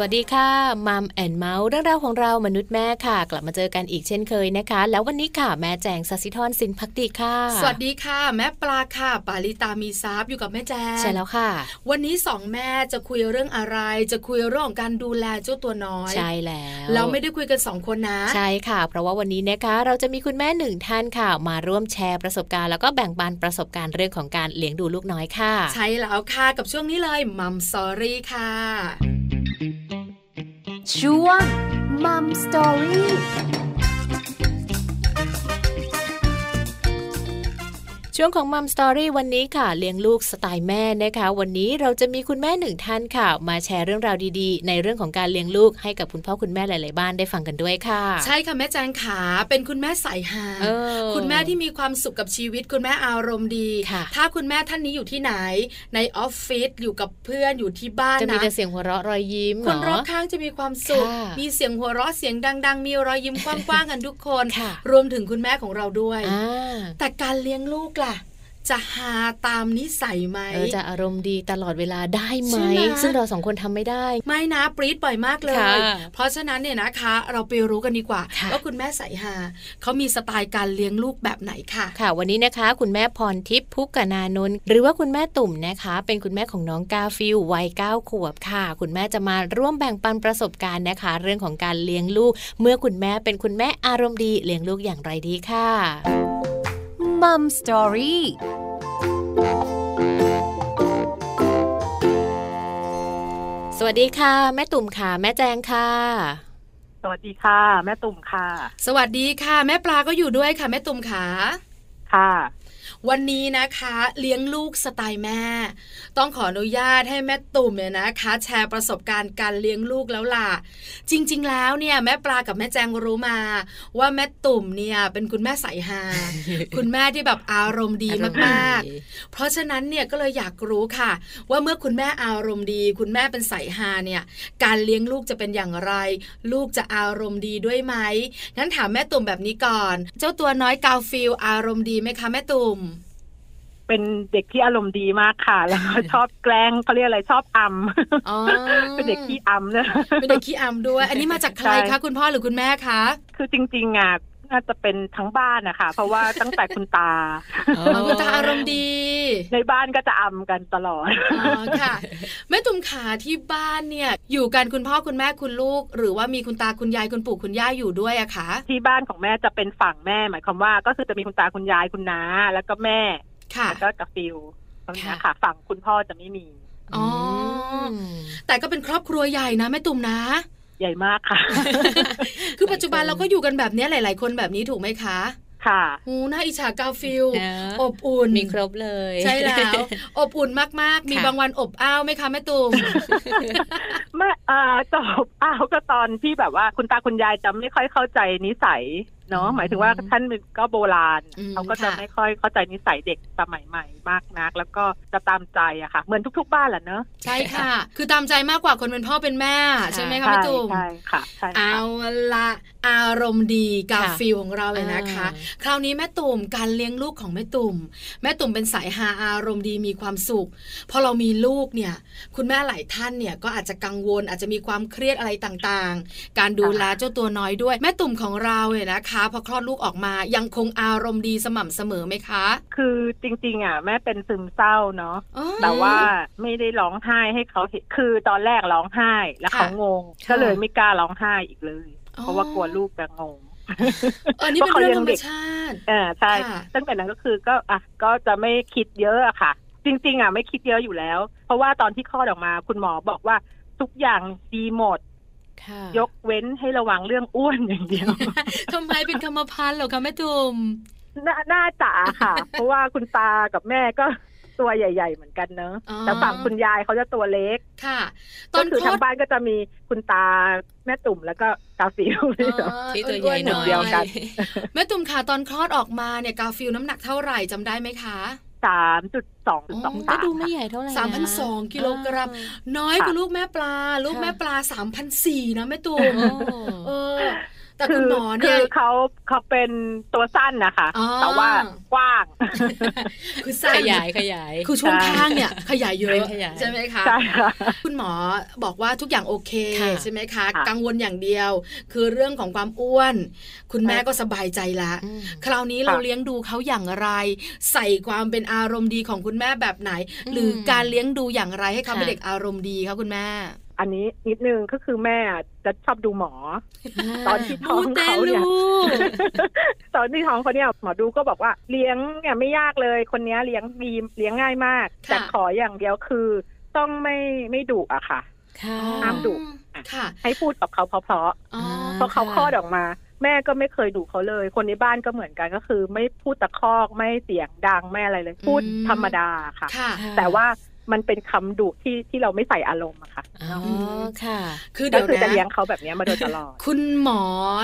สวัสดีค่ะ Mom and เมาท์เรื่องราวของเรามนุษย์แม่ค่ะ กลับมาเจอกันอีกเช่นเคยนะคะ แล้ววันนี้ค่ะแม่แจงสัสิธรสินภักดีค่ะ สวัสดีค่ะ แม่ปลาค่ะ ปาลิตามีซับอยู่กับแม่แจงใช่แล้วค่ะ วันนี้สองแม่จะคุยเรื่องอะไร จะคุยเรื่องการดูแลเจ้าตัวน้อย ใช่แล้วเราไม่ได้คุยกันสองคนนะใช่ค่ะ เพราะว่าวันนี้นะคะเราจะมีคุณแม่หนึ่งท่านค่ะ มาร่วมแชร์ประสบการณ์แล้วก็แบ่งปันประสบการณ์เรื่องของการเลี้ยงดูลูกน้อยค่ะ ใช่แล้วค่ะกับช่วงนี้เลย Mom Story ค่ะ ช่วง Mom Story ช่วงของ Mom Story วันนี้ค่ะเลี้ยงลูกสไตล์แม่นะคะ วันนี้เราจะมีคุณแม่หนึ่งท่านค่ะ มาแชร์เรื่องราวดีๆ ในเรื่องของการเลี้ยงลูกให้กับคุณพ่อคุณแม่หลาย ๆ บ้านได้ฟังกันด้วยค่ะ ใช่ค่ะแม่แจงขาเป็นคุณแม่สายฮาคุณแม่ที่มีความสุขกับชีวิต คุณแม่อารมณ์ดีถ้าคุณแม่ท่านนี้อยู่ที่ไหน ในออฟฟิศอยู่กับเพื่อนอยู่ที่บ้านนะจะมีแต่เสียงหัวเราะรอยยิ้มคนรอบข้างจะมีความสุข มีเสียงหัวเราะเสียงดัง ๆ มีรอยยิ้มกว้างๆกันทุกคน รวมถึงคุณแม่ของเราด้วย แต่การเลี้ยงลูกล่ะ จะหาตามนิสัยไหมจะอารมณ์ดีตลอดเวลาได้ไหม ซึ่งเราสองคนทำไม่ได้ ไม่นะปรี๊ดบ่อยมากเลย เพราะฉะนั้นเนี่ยนะคะ เราไปรู้กันดีกว่าว่าคุณแม่สายฮาเขามีสไตล์การเลี้ยงลูกแบบไหนค่ะ ค่ะ วันนี้นะคะ คุณแม่พรทิพย์พุกนานนท์หรือว่าคุณแม่ตุ่มนะคะ เป็นคุณแม่ของน้องกาฟิลวัยเก้าขวบค่ะ คุณแม่จะมาร่วมแบ่งปันประสบการณ์นะคะ เรื่องของการเลี้ยงลูก เมื่อคุณแม่เป็นคุณแม่อารมณ์ดีเลี้ยงลูกอย่างไรดีค่ะ Mom Storyสวัสดีค่ะ แม่ตุ่มค่ะ แม่แจงค่ะ สวัสดีค่ะ แม่ตุ่มค่ะ สวัสดีค่ะ แม่ปลาก็อยู่ด้วยค่ะ แม่ตุ่มค่ะ ค่ะ วันนี้นะคะ เลี้ยงลูกสไตล์แม่ ต้องขออนุญาตให้แม่ตุ่มเนี่ยนะคะ แชร์ประสบการณ์การเลี้ยงลูกแล้วล่ะ จริง ๆ แล้วเนี่ยแม่ปลากับแม่แจงรู้มา ว่าแม่ตุ่มเนี่ยเป็นคุณแม่สายฮาคุณแม่ที่แบบอารมณ์ดีมากๆ เพราะฉะนั้นเนี่ยก็เลยอยากรู้ค่ะ ว่าเมื่อคุณแม่อารมณ์ดี คุณแม่เป็นสายฮาเนี่ย การเลี้ยงลูกจะเป็นอย่างไร ลูกจะอารมณ์ดีด้วยไหมงั้นถามแม่ตุ่มแบบนี้ก่อน เจ้าตัวน้อยกาฟิลอารมณ์ดีไหมคะแม่ตุ่ม เป็นเด็กที่อารมณ์ดีมากค่ะ แล้วก็ชอบแกล้งเขาเรียกอะไรชอบอัมเป็นเด็กขี้อัมเนะเป็นเด็กขี้อัมด้วย อันนี้มาจากใครคะคุณพ่อหรือคุณแม่คะคือจริงๆอะน่าจะเป็นทั้งบ้านนะคะเพราะว่าตั้งแต่คุณตาคุณตาอารมณ์ดี ในบ้านก็จะอัมกันตลอดอ๋อค่ะแม่ตุ่มขาที่บ้านเนี่ย อยู่กันคุณพ่อคุณแม่คุณลูก หรือว่ามีคุณตาคุณยายคุณปู่คุณย่าอยู่ด้วยอะคะที่บ้านของแม่จะเป็นฝั่งแม่หมายความว่า ก็คือจะมีคุณตาคุณยายคุณน้าแล้วก็แม่ แล้วก็กับฟิลตรงนี้ค่ะฝั่งคุณพ่อจะไม่มีอ๋อแต่ก็เป็นครอบครัวใหญ่นะแม่ตุ่มนะ ใหญ่มากค่ะ คือปัจจุบันเราก็อยู่กันแบบนี้หลาย ๆ คนแบบนี้ถูกไหมคะค่ะหูน่าอิจฉากาฟิลอบอุ่นมีครบเลย ใช่แล้ว อบอุ่นมากๆ มีบางวันอบอ้าวไหมคะแม่ตุ่มไม่อ่าจอบอ้าวก็ตอนที่แบบว่าคุณตาคุณยายจะไม่ค่อยเข้าใจนิสัย เนาะหมายถึงว่าท่านก็โบราณเขาก็จะไม่ค่อยเข้าใจนิสัยเด็กสมัยใหม่มากนัก แล้วก็จะตามใจอะค่ะ เหมือนทุก ๆ บ้านแหละเนอะใช่ค่ะ คือตามใจมากกว่าคนเป็นพ่อเป็นแม่ ใช่ไหมคะพี่ตุ้มใช่ค่ะเอาละอารมณ์ดีกาฟิลของเราเลยนะคะ คราวนี้แม่ตุ่มการเลี้ยงลูกของแม่ตุ่ม แม่ตุ่มเป็นสายฮาอารมณ์ดีมีความสุข พอเรามีลูกเนี่ย คุณแม่หลายท่านเนี่ยก็อาจจะกังวลอาจจะมีความเครียดอะไรต่างๆ การดูแลเจ้าตัวน้อยด้วย แม่ตุ่มของเราเนี่ยนะคะพอคลอดลูกออกมายังคงอารมณ์ดีสม่ำเสมอไหมคะ คือจริง ๆ อะ แม่เป็นซึมเศร้าเนาะแต่ว่าไม่ได้ร้องไห้ให้เขาเห็นคือตอนแรกร้องไห้แล้วเขางง ก็เลยไม่กล้าร้องไห้อีกเลย เพราะว่ากลัวลูกจะงงอันนี้เป็นเรื่องธรรมชาติอ่าใช่ตั้งแต่นั้นก็คือก็อะก็จะไม่คิดเยอะอะค่ะ จริง ๆ อะ ไม่คิดเยอะอยู่แล้ว เพราะว่าตอนที่คลอดออกมา คุณหมอบอกว่าทุกอย่างดีหมด ยกเว้นให้ระวังเรื่องอ้วนอย่างเดียวทำไมเป็นกรรมพันธุ์เหรอคะแม่ตุ่มน่าจะค่ะ เพราะว่าคุณตากับแม่ก็ตัวใหญ่ ๆ เหมือนกันเนอะแต่ฝั่งคุณยายเขาจะตัวเล็ก ค่ะ ตอนคือทางบ้านก็จะมีคุณตาแม่ตุ่มแล้วก็กาฟิลที่ตัวใหญ่หน่อยเดียวกันแม่ตุ่มค่ะตอนคลอดออกมาเนี่ยกาฟิลน้ำหนักเท่าไหร่จำได้ไหมคะ สามจุดสองสองก็ดูไม่ใหญ่เท่าไหร่สามพันสองกิโลกรัม น้อยกว่าลูกแม่ปลา ลูกแม่ปลาสามพันสี่นะแม่ตุ่มเออ แต่คุณหมอเนี่คืยอเขาเขาเป็นตัวสั้นนะคะอ๋อแต่ว่ากว้าง คือสั้ขนยายขยาย คือช่วงข้างเนี่ย ขยายเยอะขยายใช่ไหมคะใช่ค่ะคุณหมอบอกว่าทุกอย่างโอเคค่ะใช่ไหมคะค่ะกังวลอย่างเดียว คือเรื่องของความอ้วน คุณแม่ใช่ก็สบายใจละอืมคราวนี้เราเลี้ยงดูเขาอย่างไร ใส่ความเป็นอารมณ์ดีของคุณแม่แบบไหน หรือการเลี้ยงดูอย่างไรให้เขาเป็นค่ะเด็กอารมณ์ดีคะคุณแม่ อันนี้นิดนึงก็คือแม่จะชอบดูหมอ ตอนที่ท้องมูเตเขาเนี่ยลูตอนที่ท้องเขาเนี่ยหมอดูก็บอกว่าเลี้ยงเนี่ยไม่ยากเลยคนเนี้ยเลี้ยงดีเลี้ยงง่ายมากค่ะแต่ขออย่างเดียวคือต้องไม่ไม่ดุอะค่ะค่ะห้ามดุค่ะให้พูดกับเขาเพราะอ๋อๆเพราะเขาคลอดออกมา แม่ก็ไม่เคยดุเขาเลย คนในบ้านก็เหมือนกันก็คือ ไม่พูดตะคอกไม่เสียงดังไม่อะไรเลย พูดธรรมดาค่ะค่ะแต่ว่า มันเป็นคำดุที่ที่เราไม่ใส่อารมณ์อะค่ะอ๋อค่ะ คือก็เดี๋ยวคือจะนะเลี้ยงเขาแบบเนี้ยมาโดยตลอด คุณหมอ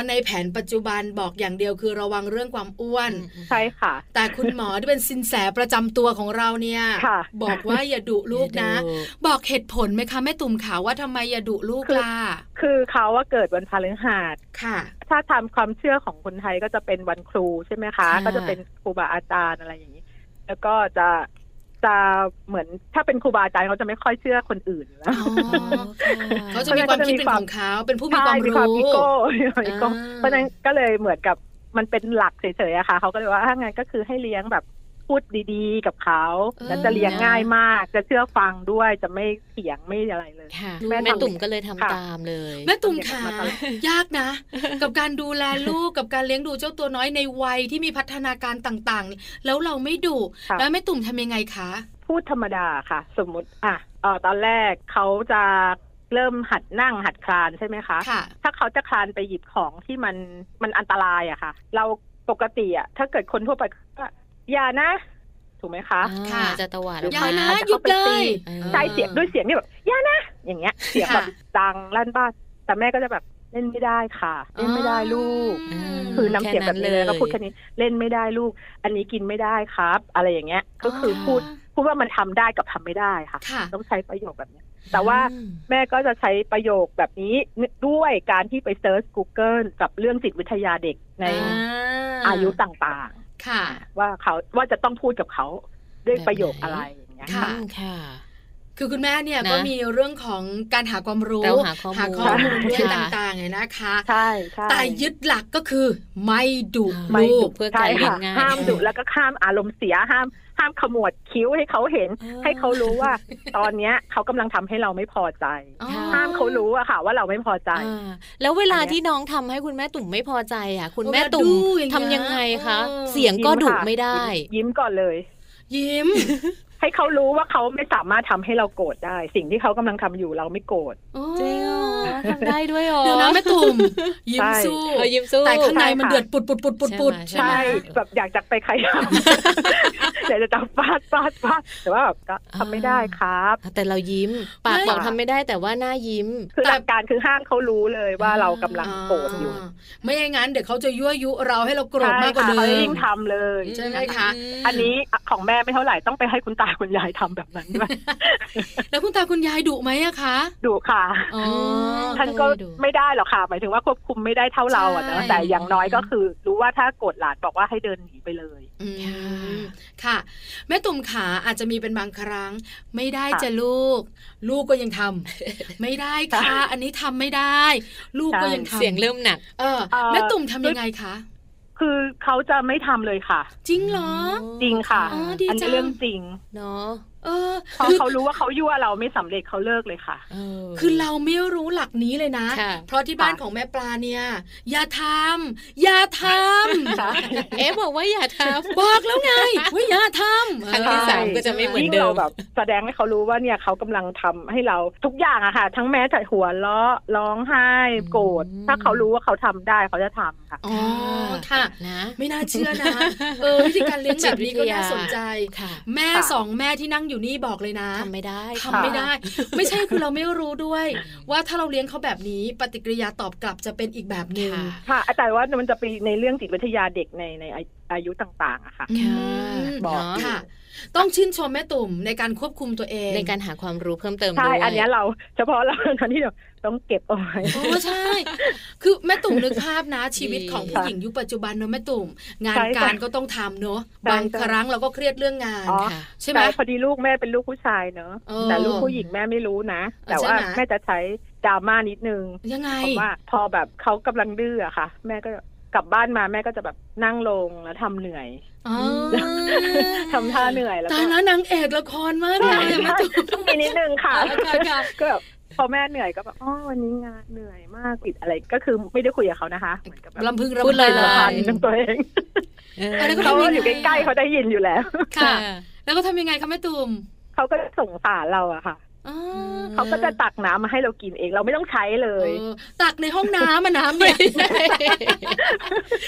ในแผนปัจจุบันบอกอย่างเดียวคือระวังเรื่องความอ้วน ใช่ค่ะ แต่คุณหมอที่เป็นสินแสประจำตัวของเราเนี่ยค่ะบอกว่าอย่าดุลูกนะอย่าดุบอกเหตุผลไหมคะแม่ตุ่มขาวว่าทำไมอย่าดุลูกล่ะคือเขาว่าเกิดวันพฤหัสค่ะ ถ้าตามความเชื่อของคนไทยก็จะเป็นวันครูใช่ไหมคะค่ะก็จะเป็นครูบาอาจารย์อะไรอย่างนี้ แล้วก็จะ จะเหมือนถ้าเป็นครูบาอาจารย์เขาจะไม่ค่อยเชื่อคนอื่นอยู่แล้วอ๋อเขาจะมีความคิดเป็นของเขาเป็นผู้มีใช่ความมีความรู้อีโก้มีความอีโก้อ่าเพราะฉะนั้นก็เลยเหมือนกับมันเป็นหลักเฉยๆอะค่ะเขาก็เลยว่าถ้างั้นก็คือให้เลี้ยงแบบ พูดดีๆ กับเขาแล้วจะเลี้ยงง่ายมาก จะเชื่อฟังด้วยจะไม่เถียงไม่อะไรเลยค่ะแม่ทำแม่ตุ่มก็เลยทำค่ะตามเลย แม่ตุ่มขามาตลอดยากนะ กับการดูแลลูกกับการเลี้ยงดูเจ้าตัวน้อยในวัยที่มีพัฒนาการต่างๆ แล้วเราไม่ดุค่ะแล้วแม่ตุ่มทำยังไงคะ พูดธรรมดาค่ะ สมมุติอะเออตอนแรกเขาจะเริ่มหัดนั่งหัดคลานใช่ไหมคะค่ะถ้าเขาจะคลานไปหยิบของที่มันมันอันตรายอะค่ะ เราปกติอะถ้าเกิดคนทั่วไปก็ อย่านะ ถูกไหมคะอ่าค่ะจะตวาดหรืออย่าออกนะมาจะหยุดเข้าไปเลตียเออใช่เสียงด้วยเสียงที่แบบอย่านะ อย่างเงี้ย เสียงแบบค่ะดังลั่นบ้านแต่แม่ก็จะแบบเล่นไม่ได้ค่ะ เล่นไม่ได้ลูกอืมคือน้ำเสียงแบบนี้เลยแค่นั้นเลยก็พูดแค่นี้เล่นไม่ได้ลูก อันนี้กินไม่ได้ครับ อะไรอย่างเงี้ย ก็คือพูดพูดว่ามันทำได้กับทำไม่ได้ค่ะค่ะ ต้องใช้ประโยคแบบเนี้ยแต่ว่าอืมแม่ก็จะใช้ประโยคแบบนี้ด้วยการที่ไปเซิร์ช Google กับเรื่องจิตวิทยาเด็กในอ่าอายุต่าง ค่ะๆว่าเขาว่าจะต้องพูดกับเขาด้วยประโยคอะไรอย่างเงี้ยค่ะค่ะอืมค่ะคือคุณแม่เนี่ยนะก็มีเรื่องของการหาความรู้เราหาข้อมูลข้อมูลด้วยค่ะต่างๆเนี่ยนะคะใช่ใช่แต่ยึดหลักก็คือไม่ดุไม่ลูดุกเพื่อใช่การเลี้ยค่ะงง่ายห้ามดุแล้วก็ห้ามอารมณ์เสียห้าม ห้ามขมวดคิ้วให้เขาเห็นเออให้เขารู้ว่า ตอนเนี้ยเขากำลังทำให้เราไม่พอใจอ๋อห้ามเขารู้อะค่ะ ว่าเราไม่พอใจอ่าแล้วเวลาอันเนี้ยที่น้องทำให้คุณแม่ตุ่มไม่พอใจอะคุณเวลาแม่ตุ่มดูอย่างเงี้ยทำยังไงคะเออเสียงก็ดุยิ้ค่ะไม่ได้ ยิ้มก่อนเลย ยิ้ม ให้เขารู้ว่าเขาไม่สามารถทำให้เราโกรธได้ สิ่งที่เขากำลังทำอยู่เราไม่โกรธจริงเหรอทำได้ด้วยเหรอเดี๋ยวนะแม่ตุ่มยิ้มใช่สู้เออยิ้มสู้แต่ข้างในใช่ค่ะมันเดือดปุดปุดปุดปุดปุดใช่ไหมใช่แบบอยากจะไปขยำอยากจะจับฟาดฟาดฟาดแต่ว่าแบบก็ทำไม่ได้ครับ แต่เรายิ้มปากบอกทำไม่ได้แต่ว่าหน้ายิ้มคือหลักการคือห้ามเขารู้เลยว่าเรากำลังโกรธอยู่าไม่อย่างนั้นเดี๋ยวเขาจะยั่วยุเราให้เราโกรธใช่มากกว่าค่ะเดิเขาจะมยิ่งทำเลยใช่ไหมคะ อันนี้ของแม่ไม่เท่าไหร่ต้องไปให้คุณตาคุณยายทำแบบนั้นด้วยแล้วคุณตาคุณยายดุไหมอะคะดูค่ะอ๋อท่านก็ไม่ดุไม่ได้หรอกค่ะ หมายถึงว่าควบคุมไม่ได้เท่าเราอะใช่นะแต่อย่างน้อยก็คือ รู้ว่าถ้าโกรธหลานบอกว่าให้เดินหนีไปเลยอืมค่ะค่ะ แม่ตุ่มขาอาจจะมีเป็นบางครั้ง ไม่ได้ค่ะจะลูก ลูกก็ยังทำไม่ได้ค่ะ อันนี้ทำไม่ได้ ลูกก็ยังทำเสียงเริ่มหนักเออเอ่อแม่ตุ่มทำยังไงคะ คือเขาจะไม่ทำเลยค่ะ จริงเหรอ จริงค่ะอ๋อดีอันจันี้งเรื่องจริง เนาะ เออพอคือเขารู้ว่าเขายั่วเราไม่สำเร็จเขาเลิกเลยค่ะเออคือเราไม่รู้หลักนี้เลยนะค่ะเพราะที่บ้านค่ะของแม่ปลาเนี่ยอย่าทำอย่าทำใช่เอ๊ะบอกว่าอย่าทำบอกแล้วไงว่าอย่าทำครั้งที่สามก็จะไม่เหมือนยิ่งเดิเรามแบบแสดงให้เขารู้ว่าเนี่ยเขากำลังทำให้เราทุกอย่างอะค่ะ ทั้งแม้แต่หัวเราะร้องไห้โกรธอืมถ้าเขารู้ว่าเขาทำได้เขาจะทำค่ะอ๋อค่ะนะไม่น่าเชื่อนะเออวิธีการเลี้ยงแบบนี้ก็น่าสนใจค่ะแม่ค่ะสองแม่ที่นั่งอยู่นี่บอกเลยนะทำไม่ได้ทำไม่ได้ ไม่ใช่คือเราไม่รู้ด้วย ว่าถ้าเราเลี้ยงเขาแบบนี้ปฏิกิริยาตอบกลับจะเป็นอีกแบบหนึ่งค่ะค่ะแต่ว่ามันจะไปในเรื่องจิตวิทยาเด็กในในอาอายุต่างๆอะค่ะอืค่ะมบอกเนาะค่ะ ต้องชื่นชมแม่ตุ่มในการควบคุมตัวเอง ในการหาความรู้เพิ่มเติมใช่ด้วยอันเนี้ยเราเฉพาะเราตอนที่เรา ต้องเก็บเอาไว้โอ้ใช่ คือแม่ตุ่มนึกภาพนะ ชีวิตดีของผู้หญิงยุคปัจจุบันเนอะแม่ตุ่ม งานใช่ค่ะการก็ต้องทำเนอะใช่บางใช่ครั้งเราก็เครียดเรื่องงานอ๋อค่ะใช่ไหมแต่พอดีลูกแม่เป็นลูกผู้ชายเนอะเออแต่ลูกผู้หญิงแม่ไม่รู้นะ แต่ว่าใช่ไหมแม่จะใช้ดราม่านิดนึงยังไงเพราะว่าพอแบบเขากำลังดื้ออะค่ะ แม่ก็กลับบ้านมาแม่ก็จะแบบนั่งลงแล้วทำเหนื่อยอ๋อทำท่าเหนื่อยแล้วตาก็ยแล้วนางเอกละครมากเลใช่ยอะแม่ใช่ตุ่มต้องมีนิดนึงค่ะค่ะค่ะก็แบบ พอแม่เหนื่อยก็แบบอ๋อวันนี้งานเหนื่อยมากปิดอะไรก็คือไม่ได้คุยกับเขานะคะเหมือนกับแบบลำพึงพูดรำเลยพันพันกับตัวเองเอออะไรก็เขาทำยังไงอยู่ใกล้ๆเขาได้ยินอยู่แล้ว ค่ะ แล้วก็ทำยังไงคะแม่ตุ่มเขาก็สงสารเราอะค่ะอ๋อ เขาก็จะตักน้ำมาให้เรากินเองเราไม่ต้องใช้เลยเออตักในห้องน้ำอะน้ำเนี่ย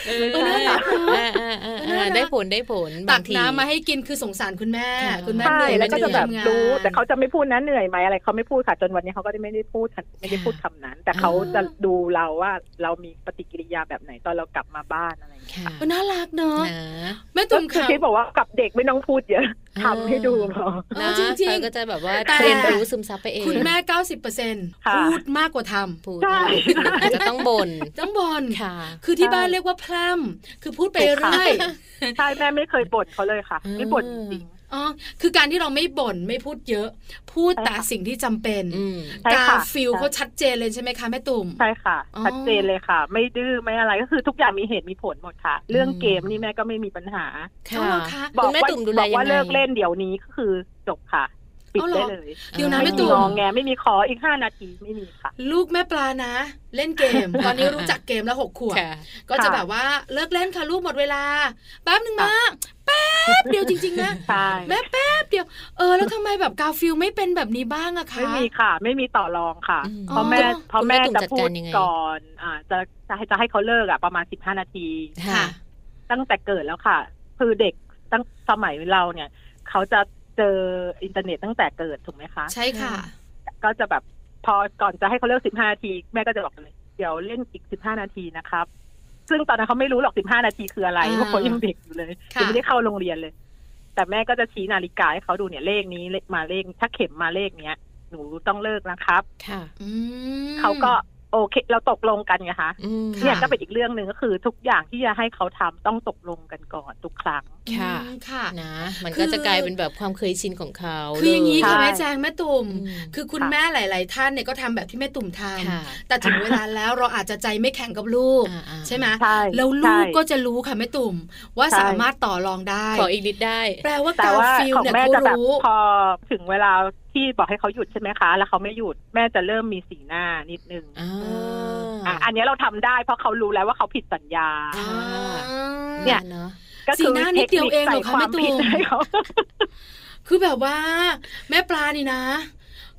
เออเออน่ารักเนอะอ่าอ่าอ่าได้ผลได้ผลตับากงทีน้ำมาให้กินคือสงสารคุณแม่ค่ะคุณแม่ใช่เหนื่อยแล้วก็จะแบบทำงานรู้ แต่เขาจะไม่พูดนะเหนื่อยไหมอะไรเขาไม่พูดค่ะจนวันนี้เขาก็ไม่ได้พูดไม่ได้พูดคำนั้น แต่เขาจะดูเราว่าเรามีปฏิกิริยาแบบไหนตอนเรากลับมาบ้านอะไรอย่างเงี้ยค่ะเออน่ารักเนอะนะแม่ก็ตุ่มคือค่ะคิดบอกว่ากับเด็กไม่ต้องพูดเยอะ ทำให้ดูพอเอนะอจริงๆเขาก็จะแบบว่าแต่เรียนรู้ซึมซับไปเอง คุณแม่ 90%ค่ะพูดมากกว่าทำพูดใช่อาจจะต้องบ่นต้องบอลค่ะ คือที่ใช่บ้านเรียกว่าพร่ำคือพูดไปเรื่อยใช่แม่ไม่เคยบ่นเขาเลยค่ะอืมไม่บ่นจริง อ๋อคือการที่เราไม่บ่นไม่พูดเยอะ พูดใช่ค่ะแต่สิ่งที่จำเป็นอืมใช่กาค่ะฟิลใช่เขาชัดเจนเลยใช่ไหมคะแม่ตุ่มใช่ค่ะอ๋อชัดเจนเลยค่ะ ไม่ดื้อไม่อะไรก็คือทุกอย่างมีเหตุมีผลหมดค่ะ เรื่องเกมนี่แม่ก็ไม่มีปัญหาเอาค่ะเหรอคะบอคุกณแม่ว่าตุ่มดูบแลอกยังว่าไงเลิกเล่นเดี๋ยวนี้ก็คือจบค่ะ ปิดเอาเหรได้อเลยเดี๋ยวนะไม่แม่มีตุ่งมอแงไม่มีขออีกห้านาทีไม่มีค่ะ ลูกแม่ปลานะ เล่นเกม ตอนนี้รู้จักเกมแล้วหกขวบค่ะก็จะแบบว่าเลิกเล่นค่ะลูกหมดเวลาแป๊บหนึ่งนะแป๊บเดียวจริงๆนะใช่แม่แป๊บเดียวเออแล้วทำไมแบบกาฟิลไม่เป็นแบบนี้บ้างอะคะไม่มีค่ะ ไม่มีต่อรองค่ะอืมเพราะแม่อ๋อเพราะแม่คุณแม่จะตุ่มจัดพูกาดรยังไงก่อนอ่าจะจะให้จะให้เขาเลิกอะประมาณสิบห้านาทีค่ะตั้งแต่เกิดแล้วค่ะ คือเด็กตั้งสมัยเราเนี่ย เขาจะ เจออินเทอร์เน็ตตั้งแต่เกิดถูกไหมคะ ใช่ค่ะ ก็จะแบบพอก่อนจะให้เขาเลิกสิบห้านาที แม่ก็จะบอกเลยเดี๋ยวเล่นอีกสิบห้านาทีนะครับ ซึ่งตอนนั้นเขาไม่รู้หรอกสิบห้านาทีคืออะไรอ่าเพราะเขายังเด็กอยู่เลยค่ะยังไม่ได้เข้าโรงเรียนเลย แต่แม่ก็จะชี้นาฬิกาให้เขาดูเนี่ยเลขนี้เลขมาเลขถ้าเข็มมาเลขเนี้ย หนูต้องเลิกนะครับ ค่ะอืมเขาก็ โอเค เราตกลงกันไงคะอืมเนี่ยค่ะก็เป็นอีกเรื่องหนึ่งก็คือ ทุกอย่างที่จะให้เขาทำต้องตกลงกันก่อนทุกครั้งค่ะอืมค่ะนะ มันคือก็จะกลายเป็นแบบความเคยชินของเขาคืออย่างนี้นี้ค่ะใช่แม่แจงแม่ตุ่มอืมคือคุณค่ะแม่หลาย ๆ ท่านเนี่ยก็ทำแบบที่แม่ตุ่มทค่ะำแต่ถึงเวลาแล้วเราอาจจะใจไม่แข็งกับลูกอ่าๆใช่ไหมใช่แล้วลูใช่กก็จะรู้ค่ะแม่ตุ่มว่าใช่สามารถต่อรองได้ขออีกนิดได้ แปลว่าแต่กาว่าฟิลของเนี่ยแม่เขาจะแบบรู้พอถึงเวลา ที่บอกให้เขาหยุดใช่ไหมคะ แล้วเขาไม่หยุดแม่จะเริ่มมีสีหน้านิดนึงอ่าอะอันนี้เราทำได้เพราะเขารู้แล้วว่าเขาผิดสัญญาอ่าเนี่ยเนาะก็สีหน้านิดเดียวเองเหรอคะใส่ความแม่ตุ่มผิดให้เขาคือแบบว่า แม่ปลานี่นะ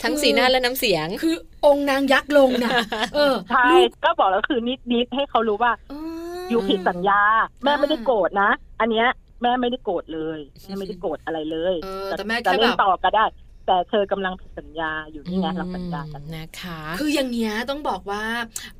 ทั้งสีหน้าและน้ำเสียง คือองค์นางยักษ์ลงนะเออใช่ลูกก็บอกแล้วคือนิดนิดๆให้เขารู้ว่าเอออยู่ผิดสัญญา แม่อ่าไม่ได้โกรธนะ อันเนี้ยแม่ไม่ได้โกรธเลยแม่ไม่ได้โกรธอะไรเลยเออแต่แม่จะแค่เล่นแบบต่อก็ได้ แต่เธอกำลังผิดสัญญาอยู่นี่ไงเราสัญญากันนะคะ คืออย่างเงี้ยต้องบอกว่า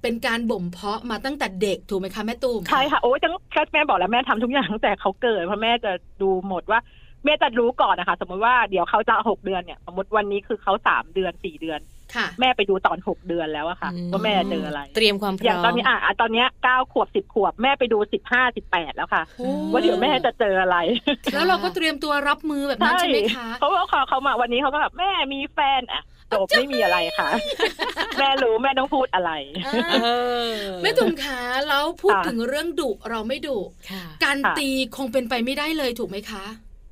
เป็นการบ่มเพาะมาตั้งแต่เด็กถูกไหมคะแม่ตุ่มใช่ค่ะโอ้ยจังก็แม่บอกแล้วแม่ทำทุกอย่างตั้งแต่เขาเกิดเพราะแม่จะดูหมดว่าแม่จะรู้ก่อนนะคะ สมมติว่าเดี๋ยวเขาจะหกเดือนเนี่ยสมมติวันนี้คือเขาสามเดือนสี่เดือนค่ะ แม่ไปดูตอนหกเดือนแล้วอะค่ะอืมว่าแม่เจออะไร เตรียมความพอร้ย่างอตอนมนี้อะอะตอนเนี้ยเก้าขวบสิบขวบแม่ไปดูสิบห้าสิบแปดแล้วค่ะโอ้ว่าเดี๋ยวแม่จะเจออะไร แล้วเราก็เตรียมตัวรับมือแบบนั้นใช่ไหมคะเขาบอกเขาเขามาวันนี้เขาก็แบบแม่มีแฟนอะจบไม่มีอะไรค่ะ แม่รู้แม่ต้องพูดอะไรอ่าเออแม่ตุ่มคะแล้วพูดค่ะถึงเรื่องดุเราไม่ดุค่ะการค่ะตีคงเป็นไปไม่ได้เลยถูกไหมคะ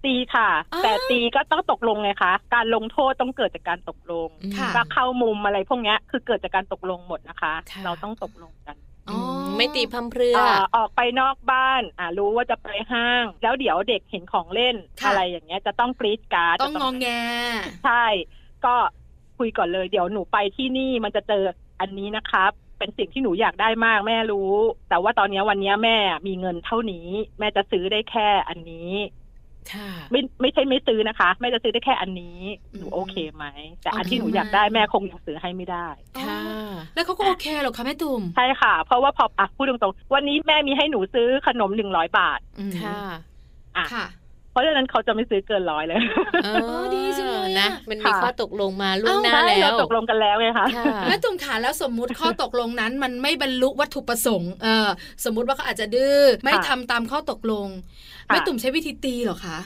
ตีค่ะอ้าวแต่ตีก็ต้องตกลงไงคะ การลงโทษต้องเกิดจากการตกลงค่ะว่าเข้ามุมอะไรพวกเนี้ยคือเกิดจากการตกลงหมดนะคะค่ะเราต้องตกลงกันอ๋อมไม่ตีพัมเพรื่อเอ่อออกไปนอกบ้านอ่ารู้ว่าจะไปห้าง แล้วเดี๋ยวเด็กเห็นของเล่นค่ะอะไรอย่างเงี้ยจะต้องกรีดการ์ดต้องจะงองแงใช่ ก็คุยก่อนเลย เดี๋ยวหนูไปที่นี่มันจะเจออันนี้นะครับ เป็นสิ่งที่หนูอยากได้มากแม่รู้ แต่ว่าตอนเนี้ยวันเนี้ยแม่มีเงินเท่านี้ แม่จะซื้อได้แค่อันนี้ค่ะ ไม่ไม่ใช่ไม่ซื้อนะคะ แม่จะซื้อได้แค่อันนี้หนูอืมโอเคไหมแต่อันโอเคที่หนูอยากได้แม่คงยังซื้อให้ไม่ได้ค่ะแล้วเขาก็โอเคเหรอคะแม่ตุ่มใช่ค่ะ เพราะว่าพออะพูดตรงๆวันนี้แม่มีให้หนูซื้อขนมหนึ่งร้อยบาทอืมค่ะอะค่ะเพราะฉะนั้นเขาจะไม่ซื้อเกินร้อยเลยเออดีจังเลยอะนะ มันมีค่ะข้อตกลงมาล่วงหน้าใช่แล้เราวตกลงกันแล้วไงคะค่ะแม่ตุ่มขาแล้วสมมุติข้อตกลงนั้นมันไม่บรรลุวัตถุประสงค์ เออสมมุติว่าเขาอาจจะดื้อ ไม่ทำตามข้อตกลง ค่ะแม่ตุ่มใช้วิธีตีหรอคะ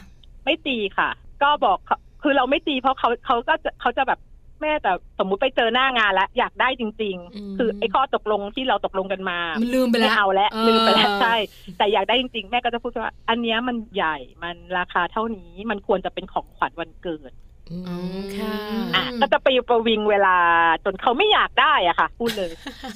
ไม่ตีค่ะ ก็บอกเขาคือเราไม่ตีเพราะเขาเขาก็จะเขาจะแบบ แม่แต่สมมุติไปเจอหน้างานแล้วอยากได้จริงอืมๆคือไอ้ข้อตกลงที่เราตกลงกันมามันลืมไปแล้วไม่เอาแล้วเออลืมไปแล้วใช่ แต่อยากได้จริง ๆ แม่ก็จะพูดว่า อันเนี้ยมันใหญ่มันราคาเท่านี้มันควรจะเป็นของขวัญวันเกิดอืมค่ะอะก็จะไปประวิงเวลาจนเขาไม่อยากได้อะค่ะ พูดเลย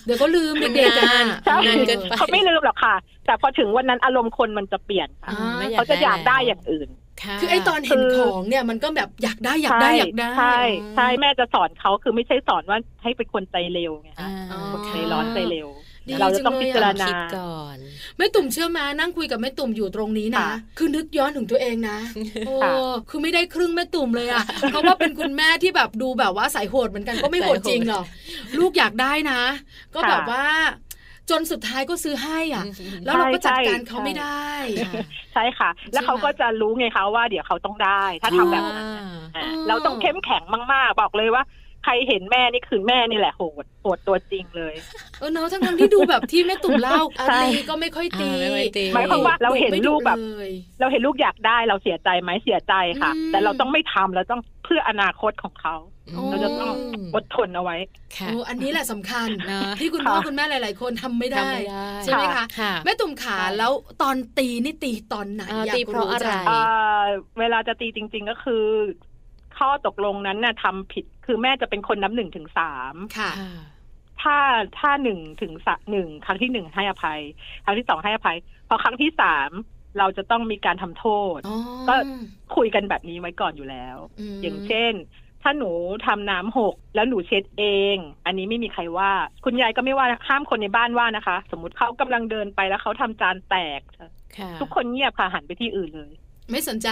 เดี๋ยวก็ลืมเด็กๆอะใช่นานเกินไปเขาไม่ลืมหรอกค่ะ แต่พอถึงวันนั้นอารมณ์คนมันจะเปลี่ยนค่ะอ่าไม่เขาจะอยากได้แล้วอย่างอื่น ค่ะคือไอ้ตอนเห็นคือของเนี่ยมันก็แบบอยากได้อยากได้อยากได้ ใช่อืมใช่แม่จะสอนเขาคือไม่ใช่สอนว่าให้เป็นคนใจเร็วไงอ่าคะอ๋อใจร้อนใจเร็วดีเราจะต้องจังเลยพิจารอะณาคิดก่อนแม่ตุ่มเชื่อมานั่งคุยกับแม่ตุ่มอยู่ตรงนี้นะค่ะคือนึกย้อนถึงตัวเองนะโอ้ค่ะคือไม่ได้ครึ่งแม่ตุ่มเลยอะเพราะว่าเป็นคุณแม่ที่แบบดูแบบว่าสายโหดเหมือนกันก็ไม่โหดจริงหรอกลูกอยากได้นะ ก็แบบว่า จนสุดท้ายก็ซื้อให้อะ แล้วเราก็จัดการเขาไม่ได้ ใช่ค่ะ แล้วเขาก็จะรู้ไงคะว่าเดี๋ยวเขาต้องได้ ถ้าทำแบบนั้นอะอ๋อเราต้องเข้มแข็งมากๆ บอกเลยว่า ใครเห็นแม่นี่คือแม่นี่แหละโหดโหดตัวจริงเลยเออเนาะทั้งทั้งๆที่ดูแบบที่แม่ตุ่มเล่าอะใช่ตีก็ไม่ค่อยตีอ่าไม่ค่อยตีหมายความว่าเราเห็นไม่ดุลูกแบบเลยเราเห็นลูกอยากได้เราเสียใจไหมเสียใจค่ะอืมแต่เราต้องไม่ทำเราต้องเพื่ออนาคตของเขาโอ้เราจะต้องอดทนเอาไว้ค่ะโอ้อันนี้แหละสำคัญเนอะที่คุณพ่อค่ะคุณแม่หลาย ๆ คนทำไม่ได้ทำไม่ได้ใช่ไหมคะค่ะแม่ตุ่มขาแล้วตอนตีนี่ตีตอนไหนอ่าอยากตีเพราะอะไรจังเอ่อเวลาจะตีจริง ๆ ก็คือ ข้อตกลงนั้นน่ะทำผิดคือแม่จะเป็นคนนับหนึ่งถึงสามค่ะค่ะถ้าถ้าหนึ่งถึงสะหนึ่งครั้งที่หนึ่งให้อภัย ครั้งที่สองให้อภัย พอครั้งที่สามเราจะต้องมีการทำโทษอ๋อก็คุยกันแบบนี้ไว้ก่อนอยู่แล้วมอย่างเช่น ถ้าหนูทำน้ำหกแล้วหนูเช็ดเอง อันนี้ไม่มีใครว่า คุณยายก็ไม่ว่าห้ามคนในบ้านว่านะคะ สมมติเขากำลังเดินไปแล้วเขาทำจานแตกค่ะทุกคนเงียบค่ะหันไปที่อื่นเลย ไม่สนใจ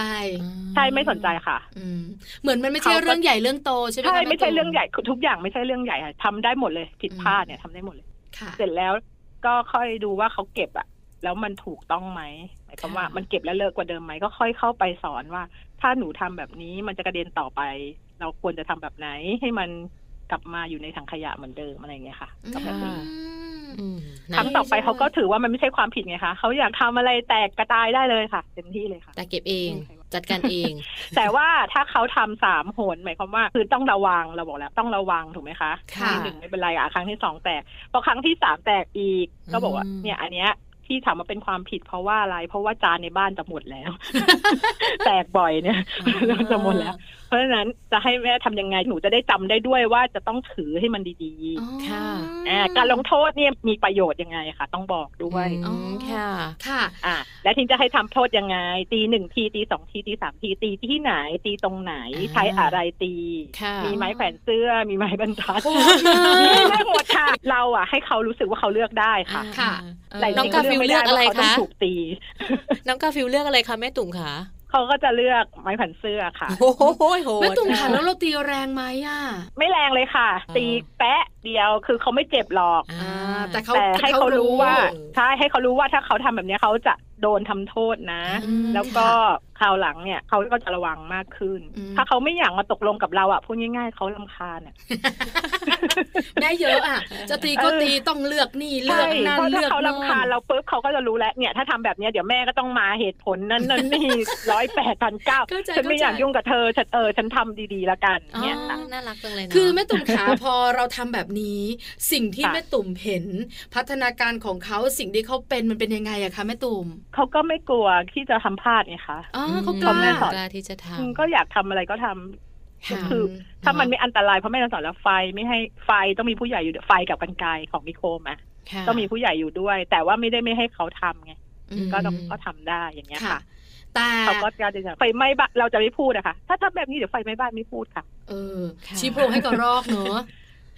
ใช่ไม่สนใจค่ะ อืมเหมือนมันไม่ใช่เขาก็เรื่องใหญ่เรื่องโตใช่ไหมคะใช่แไม่ใช่ตุ่เรื่องใหญ่คือทุกอย่างไม่ใช่เรื่องใหญ่ค่ะทำได้หมดเลยผิดพลาดเนี่ยทำได้หมดเลยค่ะเสร็จแล้วก็ค่อยดูว่าเขาเก็บอะแล้วมันถูกต้องไหมหมายความว่ามันเก็บแล้วเลิกกว่าเดิมไหมก็ค่อยเข้าไปสอนว่า ถ้าหนูทำแบบนี้มันจะกระเด็นต่อไป เราควรจะทำแบบไหนให้มัน กลับมาอยู่ในถังขยะเหมือนเดิมอะไรอย่างเงี้ยค่ะก็แบบนี้อืมอืมครั้งต่อไปเขาก็ถือว่ามันไม่ใช่ความผิดไงคะเขาอยากทำอะไรแตกกระจายได้เลยค่ะเต็มที่เลยค่ะ แต่เก็บเองจัดการเอง แต่ว่าถ้าเขาทำสามหนหมายความว่า คือต้องระวังเราบอกแล้วต้องระวังถูกไหมคะค่ะที่หนึ่งไม่เป็นไรอะครั้งที่สองแตกพอครั้งที่สามแตกอีก ก็บอกว่าอืมเนี่ยอันเนี้ยที่ถามมาเป็นความผิดเพราะว่าอะไร เพราะว่าจานในบ้านจะหมดแล้ว แตกบ่อยเนี่ยจะหมดแล้ว เพราะฉะนั้นจะให้แม่ทำยังไงหนูจะได้จำได้ด้วยว่าจะต้องถือให้มันดีอ๋อค่ะๆอ่าการลงโทษเนี่ยมีประโยชน์ยังไงคะต้องบอกด้วยอืมค่ะ ค่ะ อ่าและทีนี้จะให้ทำโทษยังไง ตีหนึ่งทีตีสองทีตีสามทีตีที่ไหน ตีตรงไหนอ่าใช้อะไรตีค่ะมีไม้แขวนเสื้อ มีไม้บรรทัดโหดมากมีไม่หมดค่ะ เราอะ ให้เขารู้สึกว่าเขาเลือกได้ค่ะ ค่ะแต่น้องกาฟิลเลือกอะไรเขาต้อคะงถูกตี น้องกาฟิลเลือกอะไรคะแม่ตุ่มคะ เขาก็จะเลือกไม้แขวนเสื้อค่ะโอ้โหโหดแม่ตุ่มขาค่ะแล้วเราตีแรงไหมอะไม่แรงเลยค่ะอ๋อตีแปะเดียวคือเขาไม่เจ็บหรอกอ่าแต่เขาแต่ให้เขารู้ว่ารู้ใช่ให้เขารู้ว่าถ้าเขาทำแบบเนี้ยเขาจะ โดนทำโทษนะอืมแล้วก็คราวหลังเนี่ยเขาก็จะระวังมากขึ้นอืมถ้าเขาไม่อยากมาตกลงกับเราอะพูดง่าย ๆเขาลำคาญอะแม่เยอะอะ จะตีก็ตีต้องเลือกนี่เลืใช่อกนั่นเพราะเลืถ้าอกเขาโน่ลำคาญนเราปุ๊บเขาก็จะรู้แล้วเนี่ยถ้าทำแบบเนี้ยเดี๋ยวแม่ก็ต้องมาเหตุผลนั้นนั่นนี่ร้อยแปดพันเก้าเข้าใจฉันไม่อยากเข้าใจยุ่งกับเธอฉันเออฉันทำดีๆละกันเนี่ยอ๋อค่ะน่ารักจังเลยเนาะคือแม่ตุ่มขาพอเราทำแบบนี้ สิ่งที่ค่ะแม่ตุ่มเห็น พัฒนาการของเขาสิ่งที่เขาเป็นมันเป็นยังไงอะคะแม่ตุ่มเขาก็ไม่กลัวที่จะทำพลาดไงคะอ๋อมเขากพ่อล้าแม่สอนกล้าที่จะทอืมก็อยากทำอะไรก็ทำำค่ะคือถ้ามันไม่อันตรายเพราะแม่สอนแล้วไฟไม่ให้ไฟต้องมีผู้ใหญ่อยู่ด้วยไฟกับกันไกรของมิโครมอะค่ะต้องมีผู้ใหญ่อยู่ด้วย แต่ว่าไม่ได้ไม่ให้เขาทำไงอืมก็ต้องก็ทำได้อย่างเงี้ยค่ะค่ะแต่เขาก็กล้าที่จะไฟไหม้บ้านเราจะไม่พูดอะค่ะถ้าทำแบบนี้เดี๋ยวไฟไหม้บ้านไม่พูดค่ะ เออค่ะชี้โพรงให้กระรอกเนอะ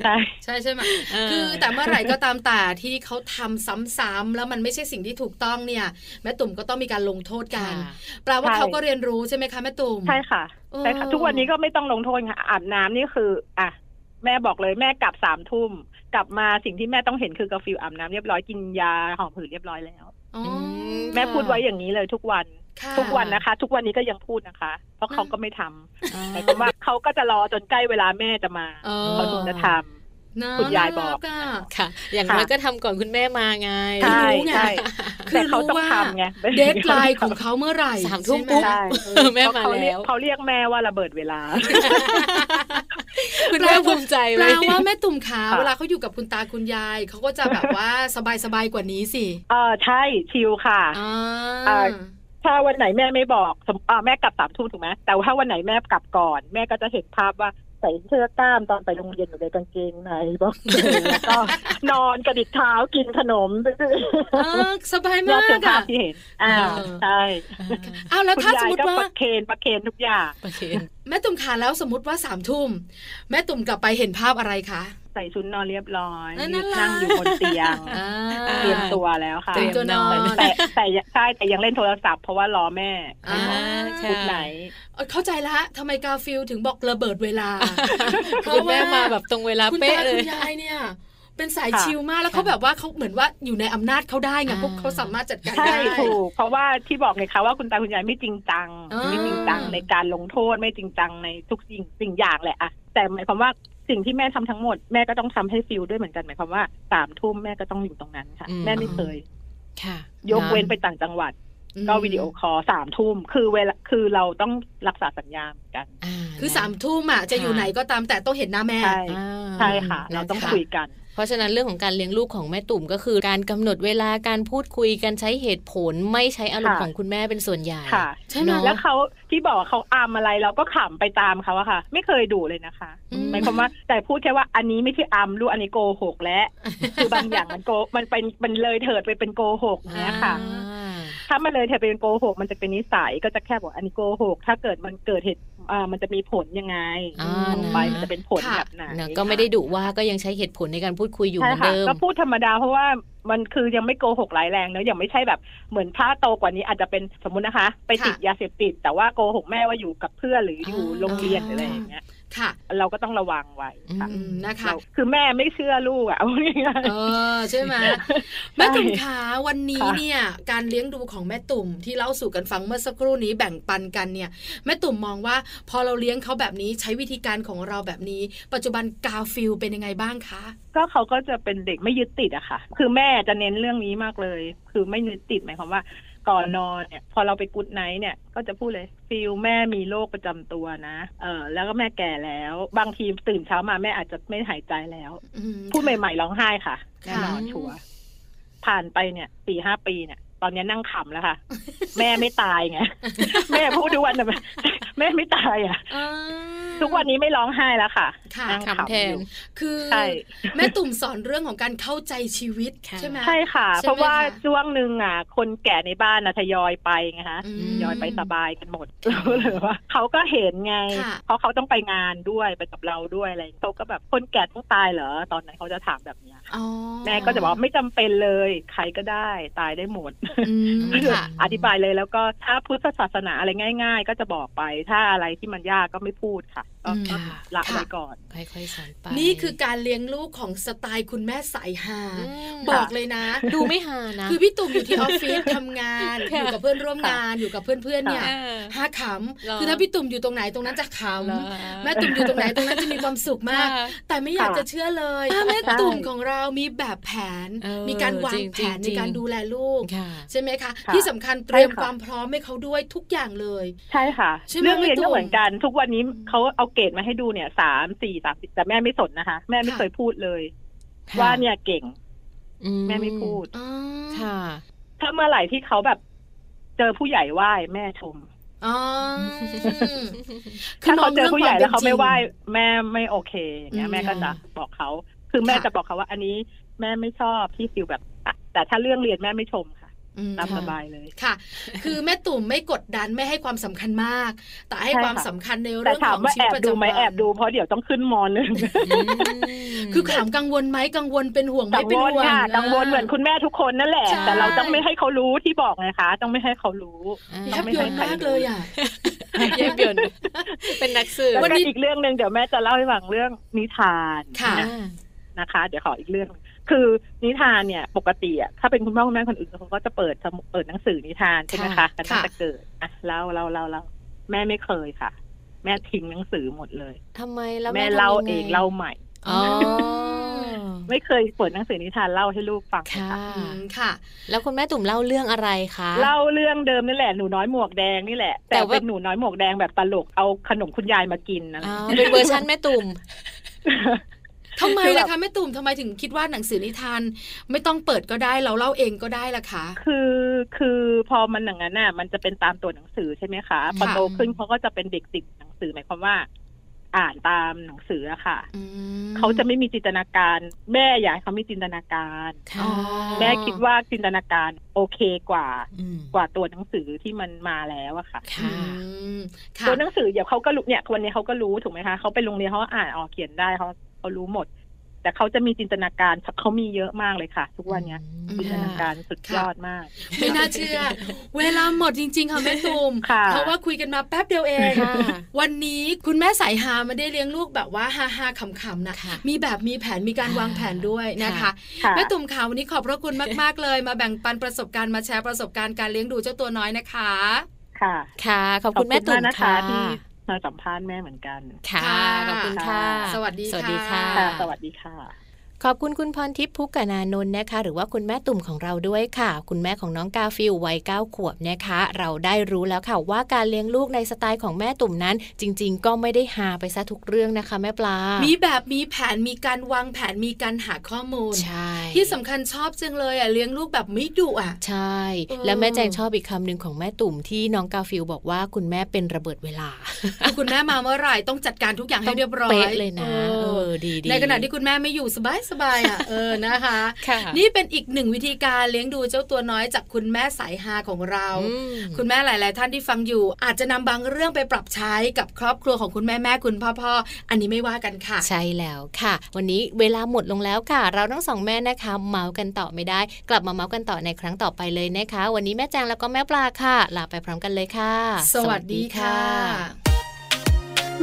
ใช่ใช่ใช่ไหมเออคือแต่เมื่อไหร่ก็ตามแต่ที่เขาทำซ้ำๆแล้วมันไม่ใช่สิ่งที่ถูกต้องเนี่ยแม่ตุ่มก็ต้องมีการลงโทษกันค่ะแปลว่าใช่เขาก็เรียนรู้ใช่ไหมคะแม่ตุ่มใช่ค่ะเออใช่ค่ะ ทุกวันนี้ก็ไม่ต้องลงโทษค่ะอาบน้ำนี่คืออะแม่บอกเลยแม่กลับสามทุ่มกลับมาสิ่งที่แม่ต้องเห็นคือกาฟิลอาบน้ำเรียบร้อยกินยาหอมผืนเรียบร้อยแล้วอ๋อมแม่พูดไว้อย่างนี้เลยทุกวันค่ะ ทุกวันนะคะ ทุกวันนี้ก็ยังพูดนะคะ เพราะเขาก็ไม่ทำอ๋อหมายความว่าเขาก็จะรอจนใกล้เวลาแม่จะมาเออเขาถึงจะทำน่คุณยายบอกน่รัะค่ะ อย่างค่ะน้อยก็ทำก่อนคุณแม่มาไงใช่รู้ไงใช่คือแต่เขาต้องรู้ว่าทำไง deadlineของเขาเมื่อไหร่สามทุ่มใช่ไหปุ๊บใช่เออแม่มาเขาเรียแล้กวเขาเรียกแม่ว่าระเบิดเวลา คุณแม่ภูมิใจไหแปมลว่าแม่ตุ่มขาค่ะเวลาเขาอยู่กับคุณตาคุณยายเขาก็จะแบบว่าสบายๆกว่านี้สิเออใช่ชิลค่ะอ่าอ่า ถ้าวันไหนแม่ไม่บอกสมอ่าแม่กลับสามทุ่มถูกไหมแต่ว่าถ้าวันไหนแม่กลับก่อน แม่ก็จะเห็นภาพว่าใส่เสื้อกล้ามตอนไปโรงเรียนอยู่ในกางเกงในบอกแล้วก็นอนกระดิกเท้ากินขนมอ่าสบายนี่มากคือภาอะพที่เห็นอ่าเออใช่อ้าวแล้วคุณถ้าสยามยมติก็ว่าประเคนประเคนทุกอย่างประเคนแม่ตุ่มขาแล้วสมมติว่าสามทุ่มแม่ตุ่มกลับไปเห็นภาพอะไรคะ ใส่ชุดนอนเรียบร้อยน่ารักนั่งอยู่บนเตียงอ่าเตรียมตัวแล้วค่ะเตรียมนอนแต่แต่ใช่แต่ยังเล่นโทรศัพท์เพราะว่ารอแม่อ่าชุดไหนเอ้ยเข้าใจละทำไมกาฟิลถึงบอกระเบิดเวลา เพคุณราะแม่ว่ามาแบบตรงเวลาคุณเป๊ะตาเลคุยณยายเนี่ยเป็นสายค่ะชิลมากแล้วเขาแบบว่าเขาเหมือนว่าอยู่ในอำนาจเขาได้ไงอ่าพวกเขาสามารถจัดการใช่ได้ถูกเพราะว่าที่บอกไงคะว่าคุณตาคุณยายไม่จริงจังอ่าไม่จริงจังในการลงโทษไม่จริงจังในทุกสิ่งสิ่งอย่างแหละอะแต่หมายความว่า สิ่งที่แม่ทำทั้งหมดแม่ก็ต้องทำให้ฟิลด้วยเหมือนกันหมายความว่าสามทุ่มแม่ก็ต้องอยู่ตรงนั้นค่ะอืมแม่ไม่เคยค่ะ ยกเว้นไปต่างจังหวัดอืมก็วิดีโอคอลสามทุ่มคือเวลาคือเราต้องรักษาสัญญาเหมือนกันอ่าคือสามทุ่มอะจะอยู่ค่ะไหนก็ตามแต่ต้องเห็นหน้าแม่ ใช่อ่าใช่ค่ะ เราต้องนะคะคุยกัน เพราะฉะนั้นเรื่องของการเลี้ยงลูกของแม่ตุ่มก็คือ การกำหนดเวลาการพูดคุยกันใช้เหตุผลไม่ใช้อารมณ์ค่ะของคุณแม่เป็นส่วนใหญ่ค่ะใช่ไหมเนอะแล้วเขาที่บอกว่าเขาอามอะไรเราก็ขำไปตามเขาอะค่ะ ไม่เคยดุเลยนะคะอืมหมายความว่าแต่พูดแค่ว่าอันนี้ไม่ใช่อามลูกอันนี้โกหกแล้วคือบางอย่างมันโกมันเป็นมันเลยเถิดไปเป็นโกหกเนี้ยค่ะอ่า ถ้ามันเลยเถิดไปเป็นโกหกมันจะเป็นนิสัยก็จะแค่บอกอันนี้โกหกถ้าเกิดมันเกิดเหตุอ่ามันจะมีผลยังไงอ่าออกไปมันจะเป็นผลค่ะแบบไหนเนอะก็ไม่ได้ดุว่าก็ยังใช้เหตุผลในการพูดคุยอยู่เหใช่มือนค่ะเดิมก็พูดธรรมดาเพราะว่ามันคือยังไม่โกหกร้ายแรงเนอะยังไม่ใช่แบบเหมือนถ้าโตกว่านี้อาจจะเป็นสมมุตินะคะ ไปติดค่ะยาเสพติด แต่ว่าโกหกแม่ว่าอยู่กับเพื่อนหรืออยู่อ่าโรงเรียนหรืออะไรอย่างเงี้ย ค่ะ เราก็ต้องระวังไว้ค่ะอืมนะคะเราคือแม่ไม่เชื่อลูกอะเอาง่ายเออใช่ไหมๆแม่ตุ่มขาวันนี้ค่ะเนี่ย การเลี้ยงดูของแม่ตุ่มที่เล่าสู่กันฟังเมื่อสักครู่นี้แบ่งปันกันเนี่ย แม่ตุ่มมองว่า พอเราเลี้ยงเขาแบบนี้ใช้วิธีการของเราแบบนี้ ปัจจุบันกาฟิลเป็นยังไงบ้างคะก็เขาก็จะเป็นเด็กไม่ยึดติดอะค่ะ คือแม่จะเน้นเรื่องนี้มากเลย คือไม่ยึดติดหมายความว่า ก่อนนอนเนี่ยพอเราไป good night เนี่ยก็จะพูดเลยฟิลแม่มีโรคประจำตัวนะเออแล้วก็แม่แก่แล้ว บางทีตื่นเช้ามาแม่อาจจะไม่หายใจแล้วอืมพูดใหม่ๆร้องไห้ค่ะค่ะแน่นอนชัวร์ผ่านไปเนี่ยสี่ห้าปีเนี่ย ตอนนี้นั่งขำแล้วค่ะ แม่ไม่ตายไงแม่พูดทุกวันแต่แม่ไม่ตายอะอ่าทุกวันนี้ไม่ร้องไห้แล้วค่ะค่ะนั่งขำแทขำอนยู่คือใช่แม่ตุ่มสอนเรื่องของการเข้าใจชีวิตค่ะใช่ไหมใช่ค่ะใช่ไหมเพราะว่าคะช่วงหนึ่งอะ คนแก่ในบ้านนะทยอยไปไงคะอืทมยอยไปสบายกันหมดเลยว่าเขาก็เห็นไงค่ะเพราะเขาต้องไปงานด้วยไปกับเราด้วยอะไรอย่างเงี้ยเขาก็แบบคนแก่ต้องตายเหรอตอนนั้นเขาจะถามแบบเนี้ยอ๋อแม่ก็จะบอกว่าไม่จำเป็นเลย ใครก็ได้ตายได้หมดอืมค่ะอธิบายเลยแล้วก็ถ้าพุทธศาสนาอะไรง่าย ๆ ก็จะบอกไปถ้าอะไรที่มันยากก็ไม่พูดค่ะก็อืมก็ละค่ะไว้ก่อนค่อยๆสอนไปนี่คือการเลี้ยงลูกของสไตล์คุณแม่สายฮามบอกเลยนะ ดูไม่หานะ คือพี่ตุ่มอยู่ที่ออฟฟิศทำงานค่ะอยู่กับเพื่อนร่วมงานอยู่กับเพื่อนๆเนี่ยเออห้าขเหรอำคือถ้าพี่ตุ่มอยู่ตรงไหนตรงนั้นจะขเหรอำแม่ตุ่มอยู่ตรงไหนตรงนั้นจะมีความสุขมากค่ะแต่ไม่อยากค่ะจะเชื่อเลยถ้าแม่ตุ่มของเรามีแบบแผนเออมีการวางจริงๆแผนจริในงการดูแลลูกค่ะใช่ไหมคะค่ะที่สำคัญเตรียมใช่ค่ะความพร้อมให้เขาด้วยทุกอย่างเลย ใช่ค่ะใช่ไหมเรื่องเรียนพี่ตุ่ก็มเหมือนกัน ทุกวันนี้เขาเอาเกรดมาให้ดูเนี่ยสามสี่สามสิบแต่แม่ไม่สนนะคะ แม่ไม่ค่ะเคยพูดเลยค่ะว่าเนี่ยเก่งอืแม่ไม่พูดอ๋อค่ะ ถ้าเมื่อไหร่ที่เขาแบบ เจอผู้ใหญ่ไหว้แม่ชมอ๋อถ้าเขาเจอผู้ใหญ่แล้วเขาไม่ไหว้มองแม่ไม่โอเคอย่างเงี้อืยมแม่ก็จะบอกเขาคือแม่ค่ะจะบอกเขาว่า อันนี้แม่ไม่ชอบที่ฟิลแบบอะแต่ถ้าเรื่องเรียนแม่ไม่ชมค่ะอืม ตามค่ะสบายเลยค่ะ คือแม่ตุ่มไม่กดดันไม่ให้ความสำคัญมาก แต่ให้ใช่ความค่ะสำคัญในแต่เรื่องถาขมองว่าชีแอวิตบประดูจำไหมวันแอบดูเพราะเดี๋ยวต้องขึ้นมหนึ่งอืมคือถามกังวลไหมกังวลเป็นห่วงไหมกังเป็นวลห่วงค่ะกังวลเหมือนคุณแม่ทุกคนนั่นแหละใช่แต่เราต้องไม่ให้เขารู้ที่บอกไงคะ ต้องไม่ให้เขารู้แยต้อบงไม่ยให้นใครมากเลยอะแยบยนต์เป็นนักสืบแล้ววันก็นี้อีกเรื่องหนึ่งเดี๋ยวแม่จะเล่าให้ฟังเรื่องนิทานค่ะอ่า นะคะ เดี๋ยวขออีกเรื่องหนึ่งคือนิทานเนี่ยปกติอะถ้าเป็นคุณพ่อคุณแม่คนอื่นเขาก็จะเปิดสมุดเปิดหนังสือนิทานใช่ไหมคะกันตั้งแต่เกิดอะแล้วเราเราเราแม่ไม่เคยค่ะ แม่ทิ้งหนังสือหมดเลยทำไมแล้วแม่ทำเล่ายังไงเองเล่าใหม่อ๋อไม่เคยเปิดหนังสือนิทานเล่าให้ลูกฟังเลยค่ะค่ะอืมค่ะ แล้วคุณแม่ตุ่มเล่าเรื่องอะไรคะเล่าเรื่องเดิมนี่แหละหนูน้อยหมวกแดงนี่แหละ แต่แต่ว่าเป็นหนูน้อยหมวกแดงแบบตลกเอาขนมคุณยายมากินนะอ้าวเป็นเวอร์ชันแม่ตุ่ม ทำไมคือแบบล่ะคะแม่ตุ่มทำไมถึงคิดว่าหนังสือนิทาน ไม่ต้องเปิดก็ได้เราเล่าเองก็ได้ล่ะคะคือคือพอมันอย่างนั้นน่ะ มันจะเป็นตามตัวหนังสือใช่ไหมคะพอค่ะโตขึ้นเขาก็จะเป็นเด็กติดหนังสือหมายความว่า อ่านตามหนังสืออะค่ะอืมเขาจะไม่มีจินตนาการ แม่อยากให้เขามีจินตนาการอ๋อแม่คิดว่าจินตนาการโอเคกว่าอืมกว่าตัวหนังสือที่มันมาแล้วอะค่ะค่ะอืมค่ะตัวหนังสือเดี๋ยวเขาก็รู้เนี่ยวันนี้เขาก็รู้ถูกไหมคะเขาไปโรงเรียนเขาก็อ่านออกเขียนได้เขา เขารู้หมด แต่เขาจะมีจินตนาการเขามีเยอะมากเลยค่ะ ทุกวันเนี้ยอืมจินตนาการสุดยอดมาก ไม่น่าเชื่อ เวลาหมดจริง ๆ ค่ะแม่ตุ่มค่ะเพราะว่าคุยกันมาแป๊บเดียวเองค่ะวันนี้คุณแม่สายฮาไม่ได้เลี้ยงลูกแบบว่าฮาฮาๆขำๆนะค่ะมีแบบมีแผนมีการค่ะวางแผนด้วยนะคะค่ะค่ะแม่ตุ่มค่ะวันนี้ขอบพระคุณมากๆเลย มาแบ่งปันประสบการณ์มาแชร์ประสบการณ์การเลี้ยงดูเจ้าตัวน้อยนะคะค่ะ ค่ะ ขอบคุณแม่ตุ่มขอบณากนะคะค่ะที่ มาสัมภาษณ์แม่เหมือนกัน ค่ะ ขอบคุณค่ะ สวัสดีสวัสดีค่ะค่ะค่ะ สวัสดีค่ะ ขอบคุณคุณพรทิพย์พุกกนานนท์นะคะ หรือว่าคุณแม่ตุ่มของเราด้วยค่ะ คุณแม่ของน้องกาฟิลวัยเก้าขวบนะคะ เราได้รู้แล้วค่ะว่าการเลี้ยงลูกในสไตล์ของแม่ตุ่มนั้น จริง ๆ ก็ไม่ได้หาไปซะทุกเรื่องนะคะ แม่ปลา มีแบบมีแผนมีการวางแผนมีการหาข้อมูลใช่ที่สำคัญชอบจังเลยอะเลี้ยงลูกแบบไม่ดุอะ ใช่เออแล้วแม่แจงชอบอีกคำหนึ่งของแม่ตุ่มที่น้องกาฟิลบอกว่าคุณแม่เป็นระเบิดเวลาคือคุณแม่มาเมื่อไหร่ต้องจัดการทุกอย่างให้เรียบร้อยเป๊ะเลยนะเอเอออดีดีในขณะที่คุณแม่ไม่อยู่สบายสบายๆอะเออนะคะค่ะนี่เป็นอีกหนึ่งวิธีการเลี้ยงดูเจ้าตัวน้อยจากคุณแม่สายฮาของเราอืมคุณแม่หลาย ๆ ท่านที่ฟังอยู่ อาจจะนำบางเรื่องไปปรับใช้กับครอบครัวของคุณแม่แม่คุณพ่อพ่ออันนี้ไม่ว่ากันค่ะ ใช่แล้วค่ะ วันนี้เวลาหมดลงแล้วค่ะ เราทั้งสองแม่นะคะเมาส์กันต่อไม่ได้ กลับมาเมาส์กันต่อในครั้งต่อไปเลยนะคะ วันนี้แม่แจงแล้วก็แม่ปลาค่ะ ลาไปพร้อมกันเลยค่ะ สวัสดีค่ะ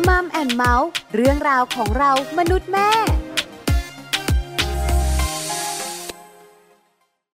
มัมแอนเมาส์เรื่องราวของเรามนุษย์แม่